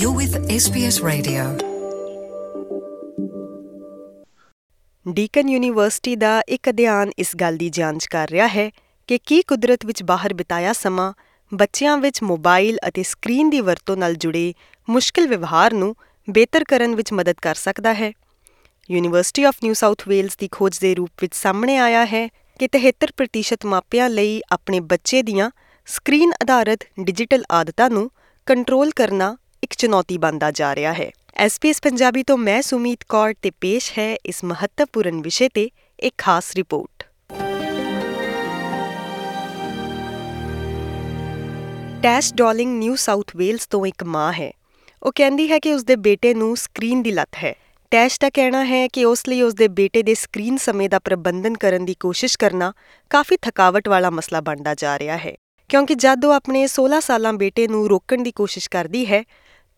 You're with SBS Radio. Deakin university ਦਾ ਇੱਕ ਅਧਿਐਨ ਇਸ ਗੱਲ ਦੀ ਜਾਂਚ ਕਰ ਰਿਹਾ ਹੈ ਕਿ ਕੀ ਕੁਦਰਤ ਵਿੱਚ ਬਾਹਰ ਬਿਤਾਇਆ ਸਮਾਂ ਬੱਚਿਆਂ ਵਿੱਚ ਮੋਬਾਈਲ ਅਤੇ ਸਕਰੀਨ ਦੀ ਵਰਤੋਂ ਨਾਲ ਜੁੜੇ ਮੁਸ਼ਕਲ ਵਿਵਹਾਰ ਨੂੰ ਬਿਹਤਰ ਕਰਨ ਵਿੱਚ ਮਦਦ ਕਰ ਸਕਦਾ ਹੈ university of New South Wales ਦੀ ਖੋਜ ਦੇ ਰੂਪ ਵਿੱਚ ਸਾਹਮਣੇ ਆਇਆ ਹੈ ਕਿ 73% ਮਾਪਿਆਂ ਲਈ ਆਪਣੇ ਬੱਚੇ ਦੀਆਂ ਸਕਰੀਨ ਆਧਾਰਿਤ ਡਿਜੀਟਲ ਆਦਤਾਂ ਨੂੰ ਕੰਟਰੋਲ ਕਰਨਾ ਇੱਕ ਚੁਣੌਤੀ ਬਣਦਾ ਜਾ ਰਿਹਾ ਹੈ। ਐਸਪੀਐਸ ਪੰਜਾਬੀ ਤੋਂ ਮੈਂ ਸੁਮੀਤ ਕੌਰ ਤੇ ਪੇਸ਼ ਹੈ ਇਸ ਮਹੱਤਵਪੂਰਨ ਵਿਸ਼ੇ ਤੇ ਇੱਕ ਖਾਸ report. Tash Dowling New South Wales ਤੋਂ ਇੱਕ ਮਾਂ ਹੈ। ਉਹ ਕਹਿੰਦੀ ਹੈ ਕਿ ਉਸਦੇ ਬੇਟੇ ਨੂੰ ਸਕਰੀਨ ਦੀ ਲਤ ਹੈ। ਟੈਸ਼ ਦਾ ਕਹਿਣਾ ਹੈ ਕਿ ਉਸ ਲਈ ਉਸਦੇ ਬੇਟੇ ਦੇ ਸਕਰੀਨ ਸਮੇਂ ਦਾ ਪ੍ਰਬੰਧਨ ਕਰਨ ਦੀ ਕੋਸ਼ਿਸ਼ ਕਰਨਾ ਕਾਫੀ ਥਕਾਵਟ ਵਾਲਾ ਮਸਲਾ ਬਣਦਾ ਜਾ ਰਿਹਾ ਹੈ। ਕਿਉਂਕਿ ਜਦ ਉਹ ਆਪਣੇ 16 ਸਾਲਾਂ ਬੇਟੇ ਨੂੰ ਰੋਕਣ ਦੀ ਕੋਸ਼ਿਸ਼ ਕਰਦੀ ਹੈ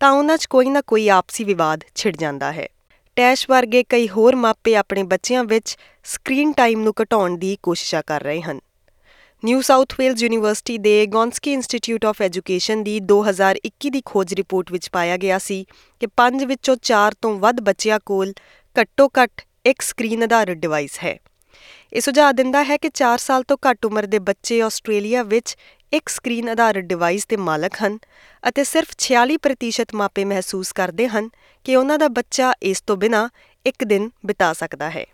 ਤਾਂ ਉਹਨਾਂ 'ਚ ਕੋਈ ਨਾ ਕੋਈ ਆਪਸੀ ਵਿਵਾਦ ਛਿੜ ਜਾਂਦਾ ਹੈ। ਟੈਸ਼ ਵਰਗੇ ਕਈ ਹੋਰ ਮਾਪੇ ਆਪਣੇ ਬੱਚਿਆਂ ਵਿੱਚ ਸਕਰੀਨ ਟਾਈਮ ਨੂੰ ਘਟਾਉਣ ਦੀ ਕੋਸ਼ਿਸ਼ਾਂ ਕਰ ਰਹੇ ਹਨ। ਨਿਊ ਸਾਊਥ ਵੇਲਜ਼ ਯੂਨੀਵਰਸਿਟੀ ਦੇ ਗੌਨਸਕੀ ਇੰਸਟੀਚਿਊਟ ਆਫ ਐਜੂਕੇਸ਼ਨ ਦੀ 2021 ਦੀ ਖੋਜ ਰਿਪੋਰਟ ਵਿੱਚ ਪਾਇਆ ਗਿਆ ਸੀ ਕਿ 5 ਵਿੱਚੋਂ 4 ਤੋਂ ਵੱਧ ਬੱਚਿਆਂ ਕੋਲ ਘੱਟੋ-ਘੱਟ ਇੱਕ ਸਕਰੀਨ ਆਧਾਰਿਤ ਡਿਵਾਈਸ ਹੈ। ਇਹ ਸੁਝਾਅ ਦਿੰਦਾ ਹੈ ਕਿ 4 ਸਾਲ ਤੋਂ ਘੱਟ ਉਮਰ ਦੇ ਬੱਚੇ ਆਸਟ੍ਰੇਲੀਆ ਵਿੱਚ ਇੱਕ ਸਕਰੀਨ ਆਧਾਰਿਤ ਡਿਵਾਈਸ ਦੇ ਮਾਲਕ ਹਨ ਅਤੇ ਸਿਰਫ 46% ਮਾਪੇ ਮਹਿਸੂਸ ਕਰਦੇ ਹਨ ਕਿ ਉਹਨਾਂ ਦਾ ਬੱਚਾ ਇਸ ਤੋਂ ਬਿਨਾਂ ਇੱਕ ਦਿਨ ਬਿਤਾ ਸਕਦਾ ਹੈ।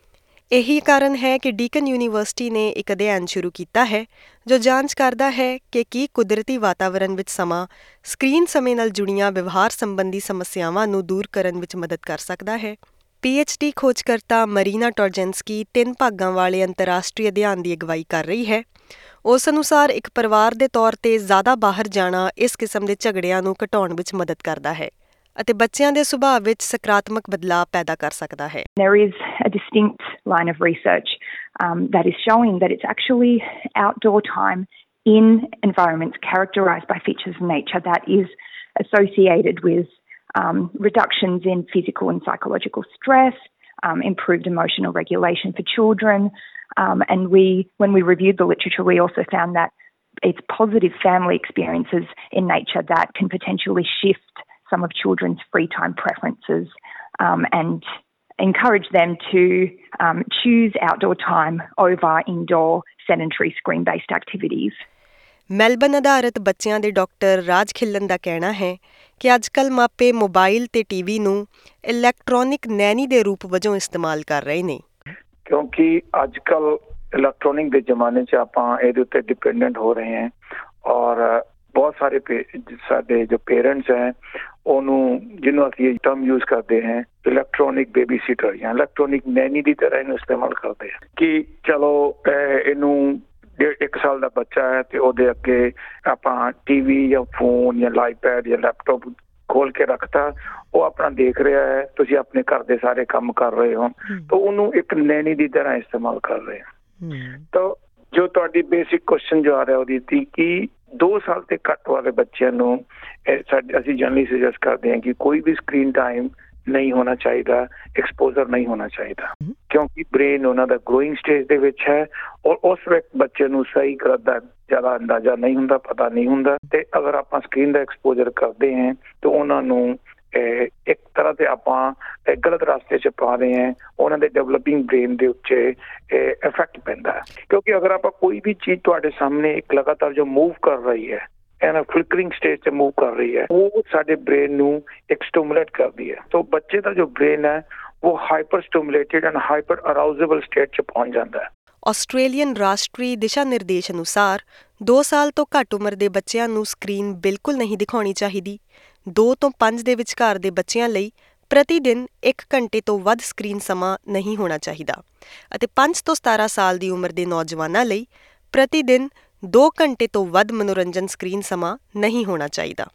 ਇਹੀ ਕਾਰਨ ਹੈ ਕਿ ਡੀਕਨ ਯੂਨੀਵਰਸਿਟੀ ਨੇ ਇੱਕ ਅਧਿਐਨ ਸ਼ੁਰੂ ਕੀਤਾ ਹੈ, ਜੋ ਜਾਂਚ ਕਰਦਾ ਹੈ ਕਿ ਕੀ ਕੁਦਰਤੀ ਵਾਤਾਵਰਣ ਵਿੱਚ ਸਮਾਂ ਸਕਰੀਨ ਸਮੇਂ ਨਾਲ ਜੁੜੀਆਂ ਵਿਵਹਾਰ ਸੰਬੰਧੀ ਸਮੱਸਿਆਵਾਂ ਨੂੰ ਦੂਰ ਕਰਨ ਵਿੱਚ ਮਦਦ ਕਰ ਸਕਦਾ ਹੈ। ਪੀਐਚਡੀ ਖੋਜਕਰਤਾ ਮਰੀਨਾ ਟੋਰਜੈਂਸਕੀ ਤਿੰਨ ਭਾਗਾਂ ਵਾਲੇ ਅੰਤਰਰਾਸ਼ਟਰੀ ਅਧਿਐਨ ਦੀ ਅਗਵਾਈ ਕਰ ਰਹੀ ਹੈ ਉਸ ਅਨੁਸਾਰ ਇੱਕ ਪਰਿਵਾਰ ਦੇ ਤੌਰ ਤੇ ਜ਼ਿਆਦਾ ਬਾਹਰ ਜਾਣਾ ਇਸ ਕਿਸਮ ਦੇ ਝਗੜਿਆਂ ਨੂੰ ਘਟਾਉਣ ਵਿੱਚ ਮਦਦ ਕਰਦਾ ਹੈ ਅਤੇ ਬੱਚਿਆਂ ਦੇ ਸੁਭਾਅ ਵਿੱਚ ਸਕਾਰਾਤਮਕ ਬਦਲਾਅ ਪੈਦਾ ਕਰ ਸਕਦਾ ਹੈ There is a distinct line of research um, that is showing that it's actually outdoor time in environments characterized by features of nature that is associated with um, reductions in physical and psychological stress, um, improved emotional regulation for children. Um, and we, when we reviewed the literature, we also found that it's positive family experiences in nature that can potentially shift some of children's free time preferences um, and encourage them to um, choose outdoor time over indoor sedentary screen based activities. Melbourne ਆਧਾਰਿਤ ਬੱਚਿਆਂ ਦੇ doctor ਰਾਜ ਖਿੱਲਨ ਦਾ ਕਹਿਣਾ ਹੈ ਕਿ ਅੱਜਕੱਲ ਮਾਪੇ mobile ਤੇ TV ਨੂੰ ਇਲੈਕਟ੍ਰੋਨਿਕ ਨੈਨੀ ਦੇ ਰੂਪ ਵਜੋਂ ਇਸਤੇਮਾਲ ਕਰ ਰਹੇ ਨੇ। ਕਿਉਂਕਿ ਅੱਜਕੱਲ ਇਲੈਕਟ੍ਰੋਨਿਕ ਦੇ ਜ਼ਮਾਨੇ 'ਚ ਆਪਾਂ ਇਹਦੇ ਉੱਤੇ ਡਿਪੈਂਡੈਂਟ ਹੋ ਰਹੇ ਹਾਂ ਔਰ ਬਹੁਤ ਸਾਰੇ ਸਾਡੇ ਜੋ ਪੇਰੈਂਟਸ ਹੈ, ਉਹਨੂੰ ਜਿਹਨੂੰ ਅਸੀਂ ਟਰਮ ਯੂਜ਼ ਕਰਦੇ ਹਾਂ ਇਲੈਕਟ੍ਰੋਨਿਕ ਬੇਬੀ ਸਿਟਰ ਜਾਂ ਇਲੈਕਟ੍ਰੋਨਿਕ ਨੈਨੀ ਦੀ ਤਰ੍ਹਾਂ ਇਹਨੂੰ ਇਸਤੇਮਾਲ ਕਰਦੇ ਆ। ਕਿ ਚਲੋ ਇਹਨੂੰ ਇੱਕ ਸਾਲ ਦਾ ਬੱਚਾ ਹੈ ਤੇ ਉਹਦੇ ਅੱਗੇ ਆਪਾਂ ਟੀਵੀ ਜਾਂ ਫੋਨ ਜਾਂ ਲਾਈਪੈਡ ਜਾਂ ਲੈਪਟਾਪ ਖੋਲ ਕੇ ਰੱਖਤਾ ਉਹ ਆਪਣਾ ਦੇਖ ਰਿਹਾ ਹੈ ਤੁਸੀਂ ਆਪਣੇ ਘਰ ਦੇ ਸਾਰੇ ਕੰਮ ਕਰ ਰਹੇ ਹੋ ਤਾਂ ਉਹਨੂੰ ਇੱਕ ਨੈਣੀ ਦੀ ਤਰ੍ਹਾਂ ਇਸਤੇਮਾਲ ਕਰ ਰਹੇ ਹੋ। ਤਾਂ ਜੋ ਤੁਹਾਡੀ ਬੇਸਿਕ ਕੁਐਸਚਨ ਜੋ ਆ ਰਿਹਾ ਉਹਦੀ ਸੀ ਕਿ 2 ਸਾਲ ਤੇ ਘੱਟ ਵਾਲੇ ਬੱਚਿਆਂ ਨੂੰ ਅਸੀਂ ਜਨਰਲੀ ਸੁਜੈਸਟ ਕਰਦੇ ਹਾਂ ਕਿ ਕੋਈ ਵੀ ਸਕਰੀਨ ਟਾਈਮ ਨਹੀਂ ਹੋਣਾ ਚਾਹੀਦਾ ਐਕਸਪੋਜ਼ਰ ਨਹੀਂ ਹੋਣਾ ਚਾਹੀਦਾ। ਕਿਉਂਕਿ ਬ੍ਰੇਨ ਉਹਨਾਂ ਦਾ ਗਰੋਇੰਗ ਸਟੇਜ ਦੇ ਵਿੱਚ ਹੈ ਔਰ ਉਸ ਵਕਤ ਬੱਚੇ ਨੂੰ ਸਹੀ ਕਰਦਾ ਜ਼ਿਆਦਾ ਅੰਦਾਜ਼ਾ ਨਹੀਂ ਹੁੰਦਾ ਪਤਾ ਨਹੀਂ ਹੁੰਦਾ। ਤੇ ਅਗਰ ਆਪਾਂ ਸਕਰੀਨ ਦਾ ਐਕਸਪੋਜ਼ਰ ਕਰਦੇ ਹਾਂ ਤਾਂ ਉਹਨਾਂ ਨੂੰ ਇੱਕ ਤਰ੍ਹਾਂ ਤੇ ਆਪਾਂ ਗਲਤ ਰਸਤੇ 'ਚ ਪਾ ਰਹੇ ਹਾਂ। ਉਹਨਾਂ ਦੇ ਡਿਵੈਲਪਿੰਗ ਬ੍ਰੇਨ ਦੇ ਉੱਤੇ ਇਫੈਕਟ ਪੈਂਦਾ ਕਿਉਂਕਿ ਅਗਰ ਆਪਾਂ ਕੋਈ ਵੀ ਚੀਜ਼ ਤੁਹਾਡੇ ਸਾਹਮਣੇ ਇੱਕ ਲਗਾਤਾਰ ਜੋ ਮੂਵ ਕਰ ਰਹੀ ਹੈ ਐਨਾ ਫਲਿਕਰਿੰਗ ਸਟੇਜ ਤੇ ਮੂਵ ਕਰ ਰਹੀ ਹੈ। ਉਹ ਸਾਡੇ ਬ੍ਰੇਨ ਨੂੰ ਇੱਕ ਸਟਿਮੂਲੇਟ ਕਰਦੀ ਹੈ। ਸੋ ਬੱਚੇ ਦਾ ਜੋ ਬ੍ਰੇਨ ਹੈ, ਉਹ hyper stimulated and hyper arousable state 'ਚ ਪਹੁੰਚ ਜਾਂਦਾ ਹੈ। ਆਸਟ੍ਰੇਲੀਅਨ ਰਾਸ਼ਟਰੀ ਦਿਸ਼ਾ ਨਿਰਦੇਸ਼ ਅਨੁਸਾਰ 2 ਸਾਲ ਤੋਂ ਘੱਟ ਉਮਰ ਦੇ ਬੱਚਿਆਂ ਨੂੰ ਸਕਰੀਨ ਬਿਲਕੁਲ ਨਹੀਂ ਦਿਖਾਉਣੀ ਚਾਹੀਦੀ। 2 ਤੋਂ 5 ਦੇ ਵਿਚਕਾਰ ਦੇ ਬੱਚਿਆਂ ਲਈ ਪ੍ਰਤੀ ਦਿਨ 1 ਘੰਟੇ ਤੋਂ ਵੱਧ ਸਕਰੀਨ ਸਮਾਂ ਨਹੀਂ ਹੋਣਾ ਚਾਹੀਦਾ। ਅਤੇ 5 ਤੋਂ 17 ਸਾਲ ਦੀ ਉਮਰ ਦੇ ਨੌਜਵਾਨਾਂ ਲਈ ਪ੍ਰਤੀ ਦਿਨ 2 ਘੰਟੇ ਤੋਂ ਵੱਧ ਮਨੋਰੰਜਨ ਸਕਰੀਨ ਸਮਾਂ ਨਹੀਂ ਹੋਣਾ ਚਾਹੀਦਾ।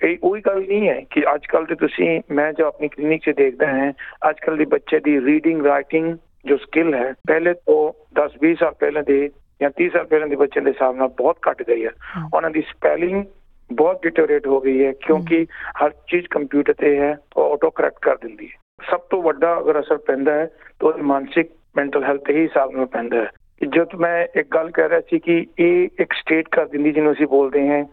ਇਹ ਉਹੀ ਗੱਲ ਨਹੀਂ ਹੈ ਕਿ ਅੱਜ ਕੱਲ ਤੇ ਤੁਸੀਂ ਮੈਂ ਜੋ ਆਪਣੀ ਕਲੀਨਿਕ 'ਚ ਦੇਖਦਾ ਹਾਂ ਅੱਜ ਕੱਲ ਦੇ ਬੱਚੇ ਦੀ ਰੀਡਿੰਗ ਰਾਈਟਿੰਗ ਜੋ ਸਕਿੱਲ ਹੈ ਪਹਿਲੇ ਤੋਂ 10 20 ਸਾਲ ਪਹਿਲਾਂ ਦੇ ਜਾਂ 30 ਸਾਲ ਪਹਿਲਾਂ ਦੇ ਬੱਚਿਆਂ ਦੇ ਹਿਸਾਬ ਨਾਲ ਬਹੁਤ ਘਟ ਗਈ ਹੈ। ਉਹਨਾਂ ਦੀ ਸਪੈਲਿੰਗ ਬਹੁਤ ਡਿਟੋਰੇਟ ਹੋ ਗਈ ਹੈ ਕਿਉਂਕਿ ਹਰ ਚੀਜ਼ ਕੰਪਿਊਟਰ ਤੇ ਹੈ ਉਹ ਆਟੋ ਕਰੈਕਟ ਕਰ ਦਿੰਦੀ ਹੈ। ਸਭ ਤੋਂ ਵੱਡਾ ਅਗਰ ਅਸਰ ਪੈਂਦਾ ਹੈ ਤਾਂ ਮਾਨਸਿਕ ਮੈਂਟਲ ਹੈਲਥ ਤੇ ਹੀ ਹਿਸਾਬ ਨਾਲ ਪੈਂਦਾ ਹੈ। ਜਦ ਮੈਂ ਇੱਕ ਗੱਲ ਕਹਿ ਰਿਹਾ ਸੀ ਕਿ ਇਹ ਇੱਕ ਸਟੇਟ ਕਰ ਦਿੰਦੀ ਜਿਹਨੂੰ ਅਸੀਂ ਬੋਲਦੇ ਹਾਂ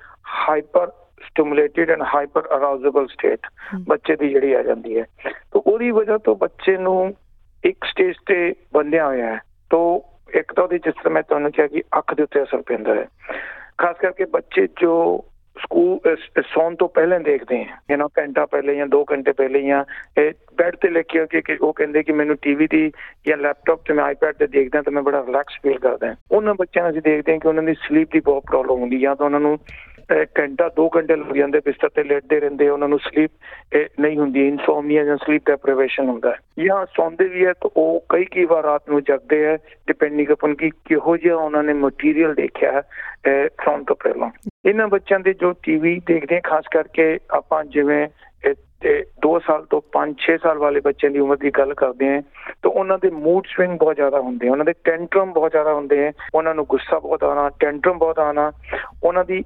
hyper stimulated and hyper arousable state ਬੱਚੇ ਦੀ ਜਿਹੜੀ ਆ ਜਾਂਦੀ ਹੈ। ਤਾਂ ਉਹਦੀ ਵਜ੍ਹਾ ਤੋਂ ਬੱਚੇ ਨੂੰ ਇੱਕ ਸਟੇਜ ਤੇ ਬੰਦਿਆ ਹੋਇਆ ਹੈ। ਤਾਂ ਇੱਕ ਤਾਂ ਉਹਦੀ ਜਿਸ ਤਰ੍ਹਾਂ ਮੈਂ ਤੁਹਾਨੂੰ ਕਿਹਾ ਕਿ ਅੱਖ ਦੇ ਉੱਤੇ ਅਸਰ ਪੈਂਦਾ ਹੈ। ਖਾਸ ਕਰਕੇ ਬੱਚੇ ਜੋ ਸਕੂਲ ਸੌਣ ਤੋਂ ਪਹਿਲਾਂ ਦੇਖਦੇ ਆ ਯੂ نو ਘੰਟਾ ਪਹਿਲੇ ਜਾਂ 2 ਘੰਟੇ ਪਹਿਲੇ ਜਾਂ, ਇਹ ਬੈੱਡ ਤੇ ਲੈ ਕੇ, ਕਿ ਉਹ ਕਹਿੰਦੇ ਕਿ ਮੈਨੂੰ ਟੀਵੀ ਦੀ ਜਾਂ ਲੈਪਟਾਪ ਤੇ ਮੈਂ ਆਈਪੈਡ ਤੇ ਦੇਖਦਾ ਤਾਂ ਮੈਂ ਬੜਾ ਰਿਲੈਕਸ ਫੀਲ ਕਰਦਾ ਉਹਨਾਂ ਬੱਚਿਆਂ ਨੂੰ ਅਸੀਂ ਦੇਖਦੇ ਹਾਂ ਕਿ ਉਹਨਾਂ ਦੀ ਸਲੀਪ ਦੀ ਬਹੁਤ ਪ੍ਰੋਬਲਮ ਹੁੰਦੀ ਜਾਂ ਤਾਂ ਉਹਨਾਂ ਨੂੰ ਘੰਟਾ 2 ਘੰਟੇ ਲੱਗ ਜਾਂਦੇ, ਬਿਸਤਰ ਤੇ ਲੇਟਦੇ ਰਹਿੰਦੇ, ਉਹਨਾਂ ਨੂੰ ਸਲੀਪ ਨਹੀਂ ਹੁੰਦੀ ਇਨਸੋਮਨੀਆ ਜਾਂ ਸਲੀਪ ਡੈਪਰੀਵੇਸ਼ਨ ਹੁੰਦਾ ਹੈ। ਜਾਂ ਸੌਂਦੇ ਵੀ ਹੈ ਤਾਂ ਉਹ ਕਈ ਕਈ ਵਾਰ ਰਾਤ ਨੂੰ ਜਗਦੇ ਹੈ ਡਿਪੈਂਡਿੰਗ ਅਪਨ ਕਿ ਕਿਹੋ ਜਿਹਾ ਉਹਨਾਂ ਨੇ ਮਟੀਰੀਅਲ ਦੇਖਿਆ ਹੈ ਸੌਣ ਤੋਂ ਪਹਿਲਾਂ। ਇਹਨਾਂ ਬੱਚਿਆਂ ਦੇ ਜੋ ਟੀਵੀ ਦੇਖਦੇ ਖਾਸ ਕਰਕੇ ਆਪਾਂ ਜਿਵੇਂ ਤੇ 2 ਸਾਲ ਤੋਂ 5-6 ਸਾਲ ਵਾਲੇ ਬੱਚਿਆਂ ਦੀ ਉਮਰ ਦੀ ਗੱਲ ਕਰਦੇ ਹਾਂ ਤਾਂ ਉਹਨਾਂ ਦੇ ਮੂਡ ਸਵਿੰਗ ਬਹੁਤ ਜ਼ਿਆਦਾ ਹੁੰਦੇ ਉਹਨਾਂ ਦੇ ਟੈਂਟਰਮ ਬਹੁਤ ਜ਼ਿਆਦਾ ਹੁੰਦੇ ਹੈ ਉਹਨਾਂ ਨੂੰ ਗੁੱਸਾ ਬਹੁਤ ਆਣਾ ਟੈਂਟਰਮ ਬਹੁਤ ਆਣਾ ਉਹਨਾਂ ਦੀ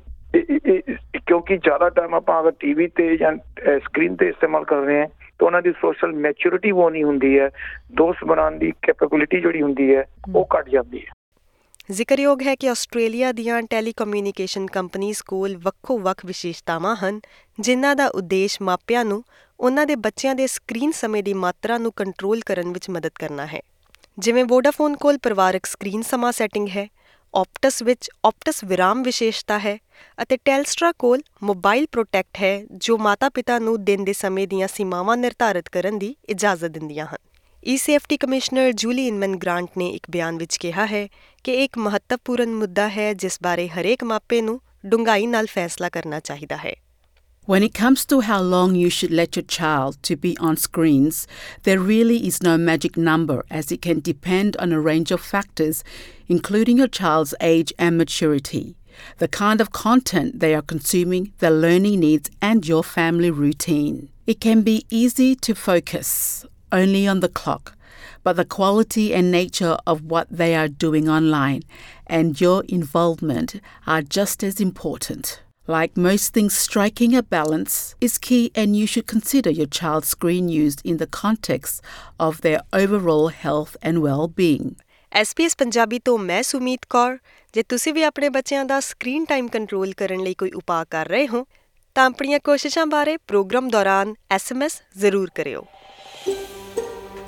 ਕਿਉਂਕਿ ਜ਼ਿਆਦਾ ਟਾਈਮ ਆਪਾਂ ਅਗਰ ਟੀਵੀ ਤੇ ਜਾਂ ਸਕਰੀਨ ਤੇ ਇਸਤੇਮਾਲ ਕਰ ਰਹੇ ਹਾਂ ਤਾਂ ਉਹਨਾਂ ਦੀ ਸੋਸ਼ਲ ਮੈਚੁਰਿਟੀ ਉਹ ਨਹੀਂ ਹੁੰਦੀ ਹੈ ਦੋਸਤ ਬਣਾਉਣ ਦੀ ਕੈਪੇਬਿਲਿਟੀ ਜਿਹੜੀ ਹੁੰਦੀ ਹੈ ਉਹ ਘਟ ਜਾਂਦੀ ਹੈ। ਜ਼ਿਕਰਯੋਗ ਹੈ ਕਿ ਆਸਟ੍ਰੇਲੀਆ ਦੀਆਂ ਟੈਲੀਕਮਿਊਨੀਕੇਸ਼ਨ ਕੰਪਨੀਆਂ ਕੋਲ ਵੱਖੋ-ਵੱਖ ਵਿਸ਼ੇਸ਼ਤਾਵਾਂ ਹਨ, ਜਿਨ੍ਹਾਂ ਦਾ ਉਦੇਸ਼ ਮਾਪਿਆਂ ਨੂੰ ਉਹਨਾਂ ਦੇ ਬੱਚਿਆਂ ਦੇ ਸਕਰੀਨ ਸਮੇਂ ਦੀ ਮਾਤਰਾ ਨੂੰ ਕੰਟਰੋਲ ਕਰਨ ਵਿੱਚ ਮਦਦ ਕਰਨਾ ਹੈ। ਜਿਵੇਂ ਵੋਡਾਫੋਨ ਕੋਲ ਪਰਿਵਾਰਕ ਸਕਰੀਨ ਸਮਾਂ ਸੈਟਿੰਗ ਹੈ ਆਪਟਸ ਵਿੱਚ ਆਪਟਸ ਵਿਰਾਮ ਵਿਸ਼ੇਸ਼ਤਾ ਹੈ ਅਤੇ ਟੈਲਸਟਰਾ ਕੋਲ ਮੋਬਾਈਲ ਪ੍ਰੋਟੈਕਟ ਹੈ, ਜੋ ਮਾਤਾ-ਪਿਤਾ ਨੂੰ ਦਿਨ ਦੇ ਸਮੇਂ ਦੀਆਂ ਸੀਮਾਵਾਂ ਨਿਰਧਾਰਤ ਕਰਨ ਦੀ ਇਜਾਜ਼ਤ ਦਿੰਦੀਆਂ ਹਨ। ਈਸੀਐਫਟੀ ਕਮਿਸ਼ਨਰ ਜੂਲੀ ਇਨਮਨ ਗ੍ਰਾਂਟ ਨੇ ਇੱਕ ਬਿਆਨ ਵਿੱਚ ਕਿਹਾ ਹੈ ਕਿ ਇੱਕ ਮਹੱਤਵਪੂਰਨ ਮੁੱਦਾ ਹੈ ਜਿਸ ਬਾਰੇ ਹਰੇਕ ਮਾਪੇ ਨੂੰ ਡੂੰਘਾਈ ਨਾਲ ਫੈਸਲਾ ਕਰਨਾ ਚਾਹੀਦਾ ਹੈ When it comes to how long you should let your child to be on screens, there really is no magic number as it can depend on a range of factors, including your child's age and maturity, the kind of content they are consuming, their learning needs, and your family routine. It can be easy to focus only on the clock, but the quality and nature of what they are doing online and your involvement are just as important. Like most things, striking a balance is key, and you should consider your child's screen use in the context of their overall health and well being. SBS Punjabi ਤੋਂ ਮੈਂ ਸੁਮੀਤ ਕੌਰ ਜੇ ਤੁਸੀਂ ਵੀ ਆਪਣੇ ਬੱਚਿਆਂ ਦਾ screen time control ਕਰਨ ਲਈ ਕੋਈ ਉਪਾਅ ਕਰ ਰਹੇ ਹੋ ਤਾਂ ਆਪਣੀਆਂ ਕੋਸ਼ਿਸ਼ਾਂ ਬਾਰੇ ਪ੍ਰੋਗਰਾਮ ਦੌਰਾਨ SMS ਜ਼ਰੂਰ ਕਰਿਓ